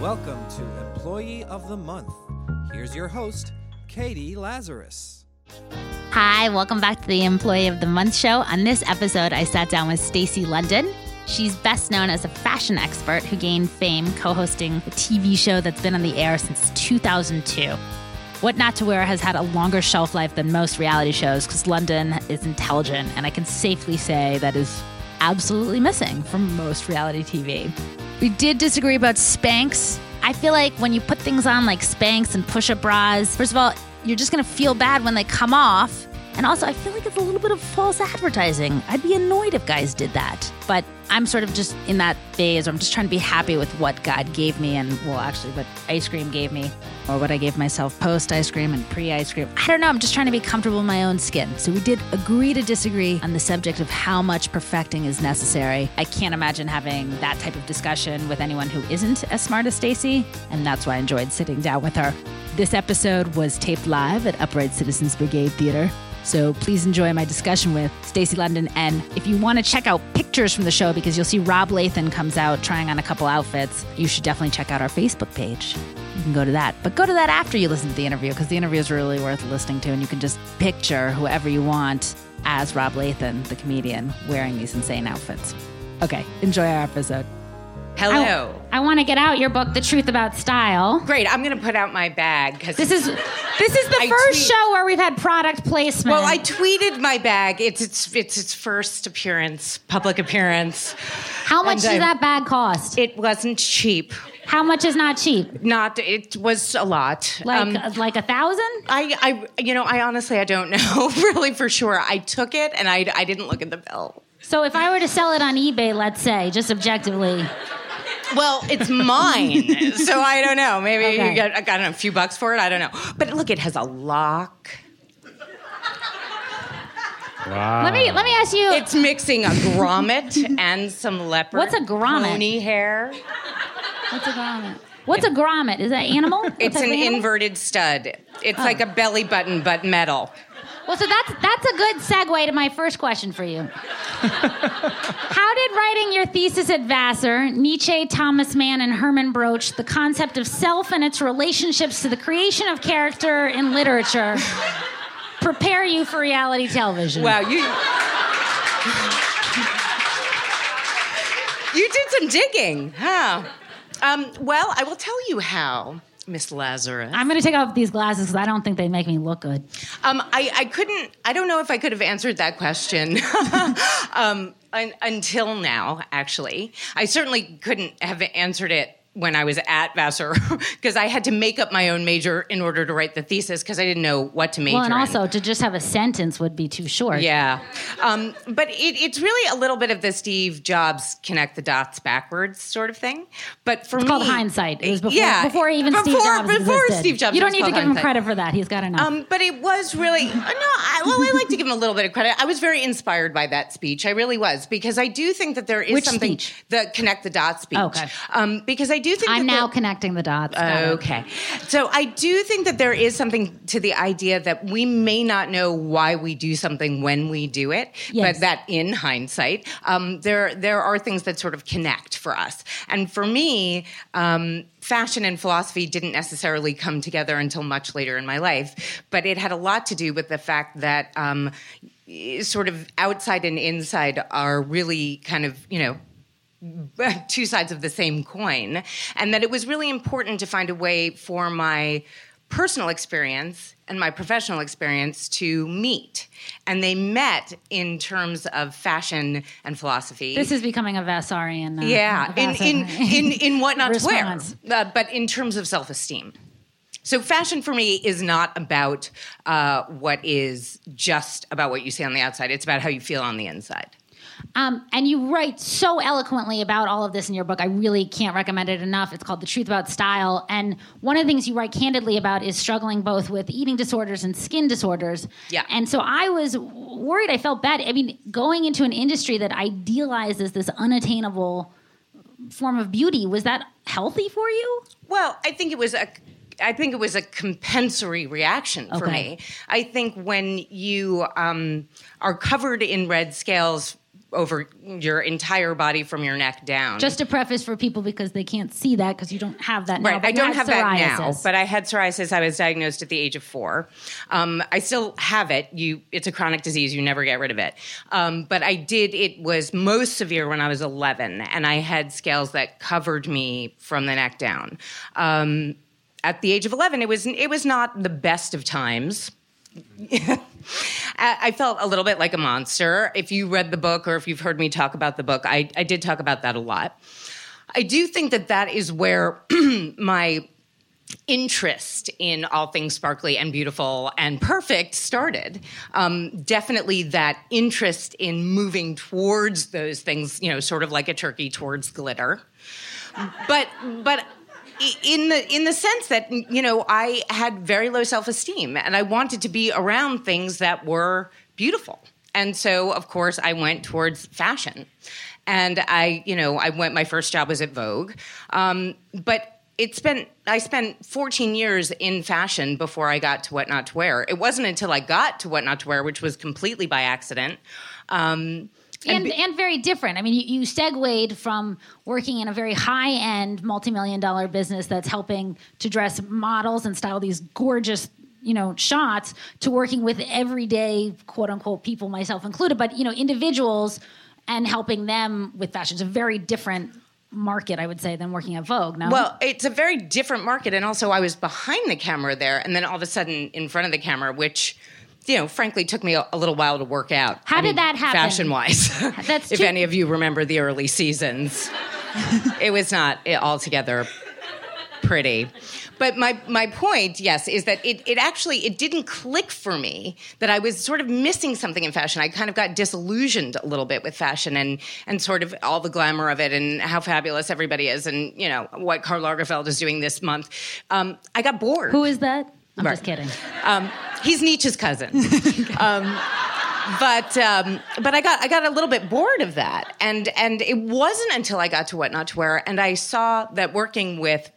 Welcome to Employee of the Month. Here's your host, Catie Lazarus. Hi, welcome back to the Employee of the Month show. On this episode, I sat down with Stacy London. She's best known as a fashion expert who gained fame co-hosting a TV show that's been on the air since 2002. What Not to Wear has had a longer shelf life than most reality shows because London is intelligent, and I can safely say that is absolutely missing from most reality TV. We did disagree about Spanx. I feel like when you put things on like Spanx and push up bras, first of all, you're just gonna feel bad when they come off. And also, I feel like it's a little bit of false advertising. I'd be annoyed if guys did that. But I'm sort of just in that phase where I'm just trying to be happy with what God gave me and, well, actually, what ice cream gave me, or what I gave myself post ice cream and pre ice cream. I don't know. I'm just trying to be comfortable in my own skin. So we did agree to disagree on the subject of how much perfecting is necessary. I can't imagine having that type of discussion with anyone who isn't as smart as Stacy, and that's why I enjoyed sitting down with her. This episode was taped live at Upright Citizens Brigade Theater. So please enjoy my discussion with Stacy London. And if you want to check out pictures from the show, because you'll see Rob Lathan comes out trying on a couple outfits, you should definitely check out our Facebook page. You can go to that. But go to that after you listen to the interview, because the interview is really worth listening to. And you can just picture whoever you want as Rob Lathan, the comedian, wearing these insane outfits. Okay, enjoy our episode. Hello. I, I want to get out your book, The Truth About Style. Great. I'm going to put out my bag because This is this is the I first tweet- show where we've had product placement. Well, I tweeted my bag. It's its it's its first appearance, public appearance. How much and does I- that bag cost? It wasn't cheap. How much is not cheap? Not. It was a lot. Like Um, like a thousand? I, I, you know, I honestly, I don't know really for sure. I took it and I, I didn't look at the bill. So if I were to sell it on eBay, let's say, just objectively, Well, it's mine, so I don't know. Maybe Okay. you get, I got a few bucks for it. I don't know. But look, it has a lock. let me let me ask you. It's mixing a grommet and some leopard. What's a grommet? Pony hair. what's a grommet? What's a grommet? Is that animal? What It's an animal? inverted stud. It's Oh. like a belly button, but metal. Well, so that's that's a good segue to my first question for you. How did writing your thesis at Vassar, Nietzsche, Thomas Mann, and Hermann Broch, the concept of self and its relationships to the creation of character in literature, prepare you for reality television? Wow, you. you did some digging, huh? Um, well, I will tell you how, Miss Lazarus. I'm going to take off these glasses because I don't think they make me look good. Um, I, I couldn't, I don't know if I could have answered that question um, un, until now, actually. I certainly couldn't have answered it when I was at Vassar because I had to make up my own major in order to write the thesis because I didn't know what to major Well, and in. also to just have a sentence would be too short. Yeah. Um, but it, it's really a little bit of the Steve Jobs connect the dots backwards sort of thing. But for It's me, called hindsight. It was before, yeah, before even Steve before- Jobs Before existed. Steve Jobs. You don't need to give him credit for that. He's got enough. Um, but it was really uh, no. I, well, I like to give him a little bit of credit. I was very inspired by that speech. I really was because I do think that there is Which something speech? the connect the dots speech. Okay. Um, because I do think I'm now connecting the dots. Okay. So I do think that there is something to the idea that we may not know why we do something when we do it, Yes. but that in hindsight, um, there there are things that sort of connect for us. And for me, um, fashion and philosophy didn't necessarily come together until much later in my life, but it had a lot to do with the fact that um, sort of outside and inside are really kind of you know two sides of the same coin, and that it was really important to find a way for my personal experience and my professional experience to meet. And they met in terms of fashion and philosophy. This is becoming a Vassarian. Uh, yeah, in, in, in, in what not to wear, uh, but in terms of self esteem. So, fashion for me is not about uh, what is just about what you see on the outside. It's about how you feel on the inside. Um, and you write so eloquently about all of this in your book. I really can't recommend it enough. It's called The Truth About Style. And one of the things you write candidly about is struggling both with eating disorders and skin disorders. Yeah. And so I was worried. I felt bad. I mean, going into an industry that idealizes this unattainable form of beauty, was that healthy for you? Well, I think it was a I think it was a compensatory reaction for Okay. me. I think when you um, are covered in red scales over your entire body from your neck down. Just to preface for people because they can't see that because you don't have that now. Right, I don't have that now, psoriasis. but I had psoriasis. I was diagnosed at the age of four. Um, I still have it. You, it's a chronic disease. You never get rid of it. Um, but I did. It was most severe when I was 11, and I had scales that covered me from the neck down. Um, at the age of 11, it was it was not the best of times. I felt a little bit like a monster. If you read the book or if you've heard me talk about the book, I, I did talk about that a lot. I do think that that is where my interest in all things sparkly and beautiful and perfect started. Um, definitely that interest in moving towards those things, you know, sort of like a turkey towards glitter. But, but in the in the sense that you know I had very low self esteem and I wanted to be around things that were beautiful, and so of course I went towards fashion, and I you know I went my first job was at Vogue, um, but. It spent I spent 14 years in fashion before I got to What Not to Wear. It wasn't until I got to What Not to Wear, which was completely by accident. Um, and, be- and very different. I mean, you, you segued from working in a very high end, multi million dollar business that's helping to dress models and style these gorgeous you know shots to working with everyday quote unquote people myself included but you know individuals and helping them with fashion it's a very different market i would say than working at vogue no Well, it's a very different market, and also I was behind the camera there, and then all of a sudden in front of the camera, which. You know, frankly, took me a, a little while to work out. How did that happen? Fashion wise, That's if too- any of you remember the early seasons, it was not altogether pretty. But my my point, yes, is that it, it actually it didn't click for me that I was sort of missing something in fashion. I kind of got disillusioned a little bit with fashion and and sort of all the glamour of it and how fabulous everybody is and you know what Karl Lagerfeld is doing this month. Um, I got bored. who is that i'm Right. just kidding Um, he's Nietzsche's cousin. um, but um, but I got I got a little bit bored of that, and and it wasn't until I got to What Not to Wear, and I saw that working with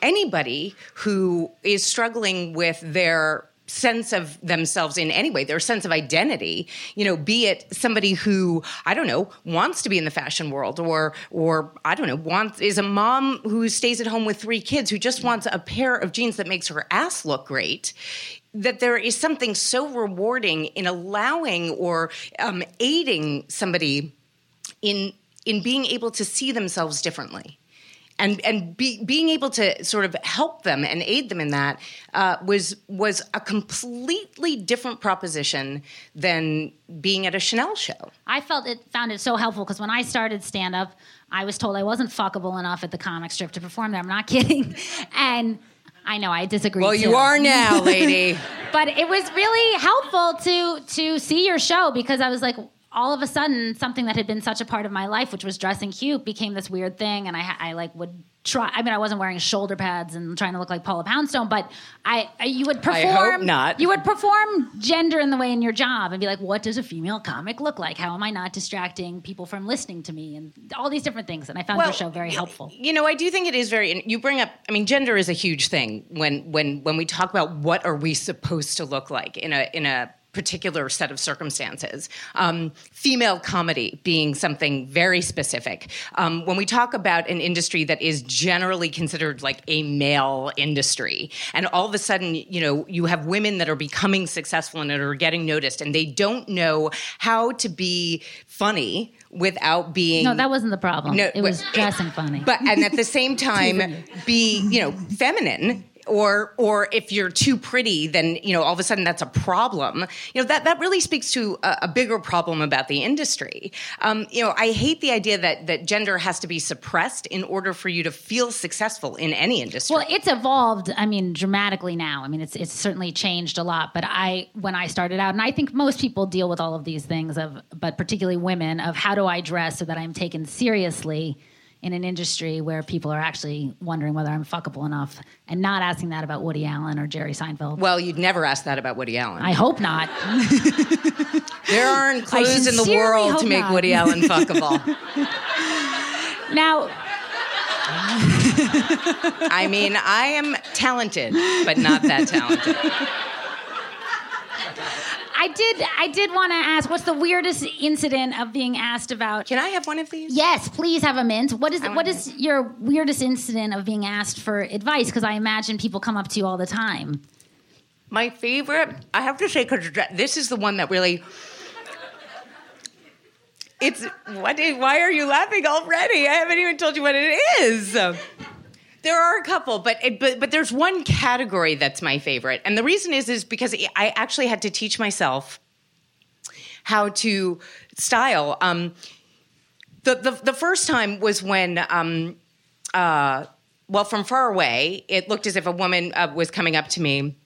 anybody who is struggling with their sense of themselves in any way their sense of identity you know be it somebody who i don't know wants to be in the fashion world or or i don't know wants is a mom who stays at home with three kids who just wants a pair of jeans that makes her ass look great that there is something so rewarding in allowing or um, aiding somebody in in being able to see themselves differently and and be, being able to sort of help them and aid them in that uh, was was a completely different proposition than being at a Chanel show. I felt it found it so helpful because when I started stand up, I was told I wasn't fuckable enough at the comic strip to perform there. I'm not kidding. And I know I disagree. Well, too. you are now, lady. But it was really helpful to to see your show because I was like all of a sudden something that had been such a part of my life which was dressing cute became this weird thing and I I like would try I mean I wasn't wearing shoulder pads and trying to look like Paula Poundstone but I, I you would perform I hope not. you would perform gender in the way in your job and be like what does a female comic look like how am I not distracting people from listening to me and all these different things and I found your show very helpful You know, I do think it is very. You bring up. I mean, gender is a huge thing when when when we talk about what are we supposed to look like in a in a particular set of circumstances. Um, female comedy being something very specific. Um, when we talk about an industry that is generally considered like a male industry, and all of a sudden, you know, you have women that are becoming successful and are getting noticed, and they don't know how to be funny without being no that wasn't the problem No, it was dressing funny but and at the same time be you know feminine or or if you're too pretty then you know all of a sudden that's a problem you know that that really speaks to a, a bigger problem about the industry um, you know i hate the idea that that gender has to be suppressed in order for you to feel successful in any industry Well, it's evolved. I mean, dramatically now. I mean, it's it's certainly changed a lot. But I, when I started out, and I think most people deal with all of these things of, but particularly women, of how do I dress so that I'm taken seriously in an industry where people are actually wondering whether I'm fuckable enough, and not asking that about Woody Allen or Jerry Seinfeld. well you'd never ask that about woody allen I hope not. there aren't clues in the world to make not. woody allen fuckable Now, i mean i am talented but not that talented I did. I did want to ask, what's the weirdest incident of being asked about? Can I have one of these? Yes, please have a mint. What is what your weirdest incident of being asked for advice? Because I imagine people come up to you all the time. My favorite, I have to say, because this is the one that really. It's what? is- Why are you laughing already? I haven't even told you what it is. There are a couple, but it, but but there's one category that's my favorite, and the reason is is because I actually had to teach myself how to style. Um, the, the the first time was when um, uh, well from far away it looked as if a woman uh, was coming up to me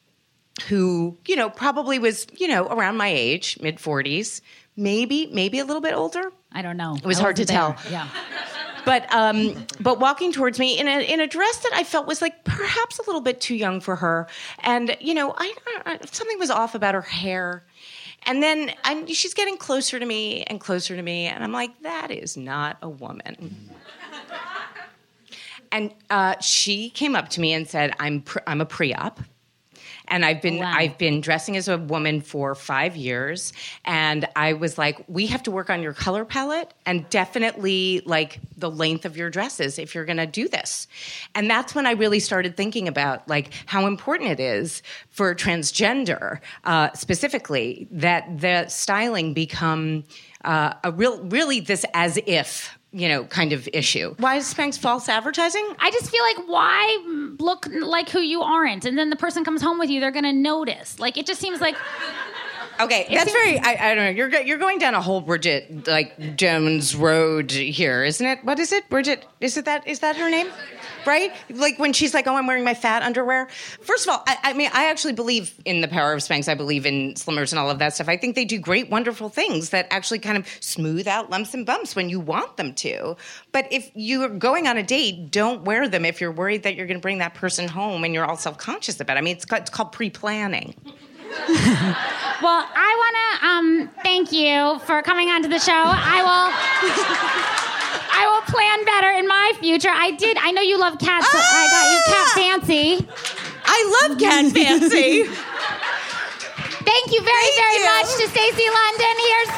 who you know probably was you know around my age mid 40s maybe maybe a little bit older I don't know. It was I hard to wasn't tell. Yeah. but um, but walking towards me in a in a dress that I felt was like perhaps a little bit too young for her, and you know, I, I something was off about her hair. And then I'm, she's getting closer to me and closer to me, and I'm like, that is not a woman. and uh, she came up to me and said, "I'm pre- I'm a pre-op." And I've been Wow. I've been dressing as a woman for five years, and I was like, we have to work on your color palette and definitely like the length of your dresses if you're going to do this. And that's when I really started thinking about like how important it is for transgender uh, specifically that the styling become uh, a real really this as if you know kind of issue. Why is Spanx false advertising? I just feel like why look like who you aren't, and then the person comes home with you, they're gonna notice. Like it just seems like Okay, that's very. I, I don't know. You're you're going down a whole Bridget like Jones road here, isn't it? What is it, Bridget? Is it that? Is that her name? Right? Like when she's like, "Oh, I'm wearing my fat underwear." First of all, I, I mean, I actually believe in the power of Spanx. I believe in Slimmers and all of that stuff. I think they do great, wonderful things that actually kind of smooth out lumps and bumps when you want them to. But if you're going on a date, don't wear them if you're worried that you're going to bring that person home and you're all self conscious about. it. I mean, it's, it's called pre planning. Well, I want to um, thank you for coming onto the show. I will. I will plan better in my future. I did. I know you love cats, so I got you cat fancy. I love Cat Fancy. Thank you very, Thank very you. much to Stacy London. Here's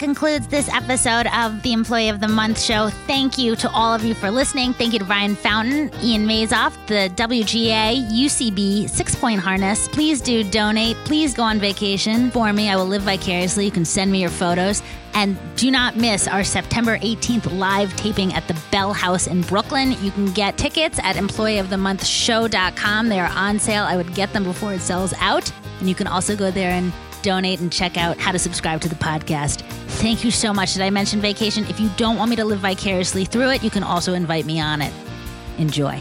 concludes this episode of the Employee of the Month show. Thank you to all of you for listening. Thank you to Brian Fountain, Ian Mazoff, the WGA, UCB, Six Point Harness. Please do donate. Please go on vacation for me. I will live vicariously. You can send me your photos. And do not miss our September 18th live taping at the Bell House in Brooklyn. You can get tickets at employeeofthemonthshow.com. They are on sale. I would get them before it sells out. And you can also go there and donate and check out how to subscribe to the podcast. Thank you so much. Did I mention vacation? If you don't want me to live vicariously through it, you can also invite me on it. Enjoy.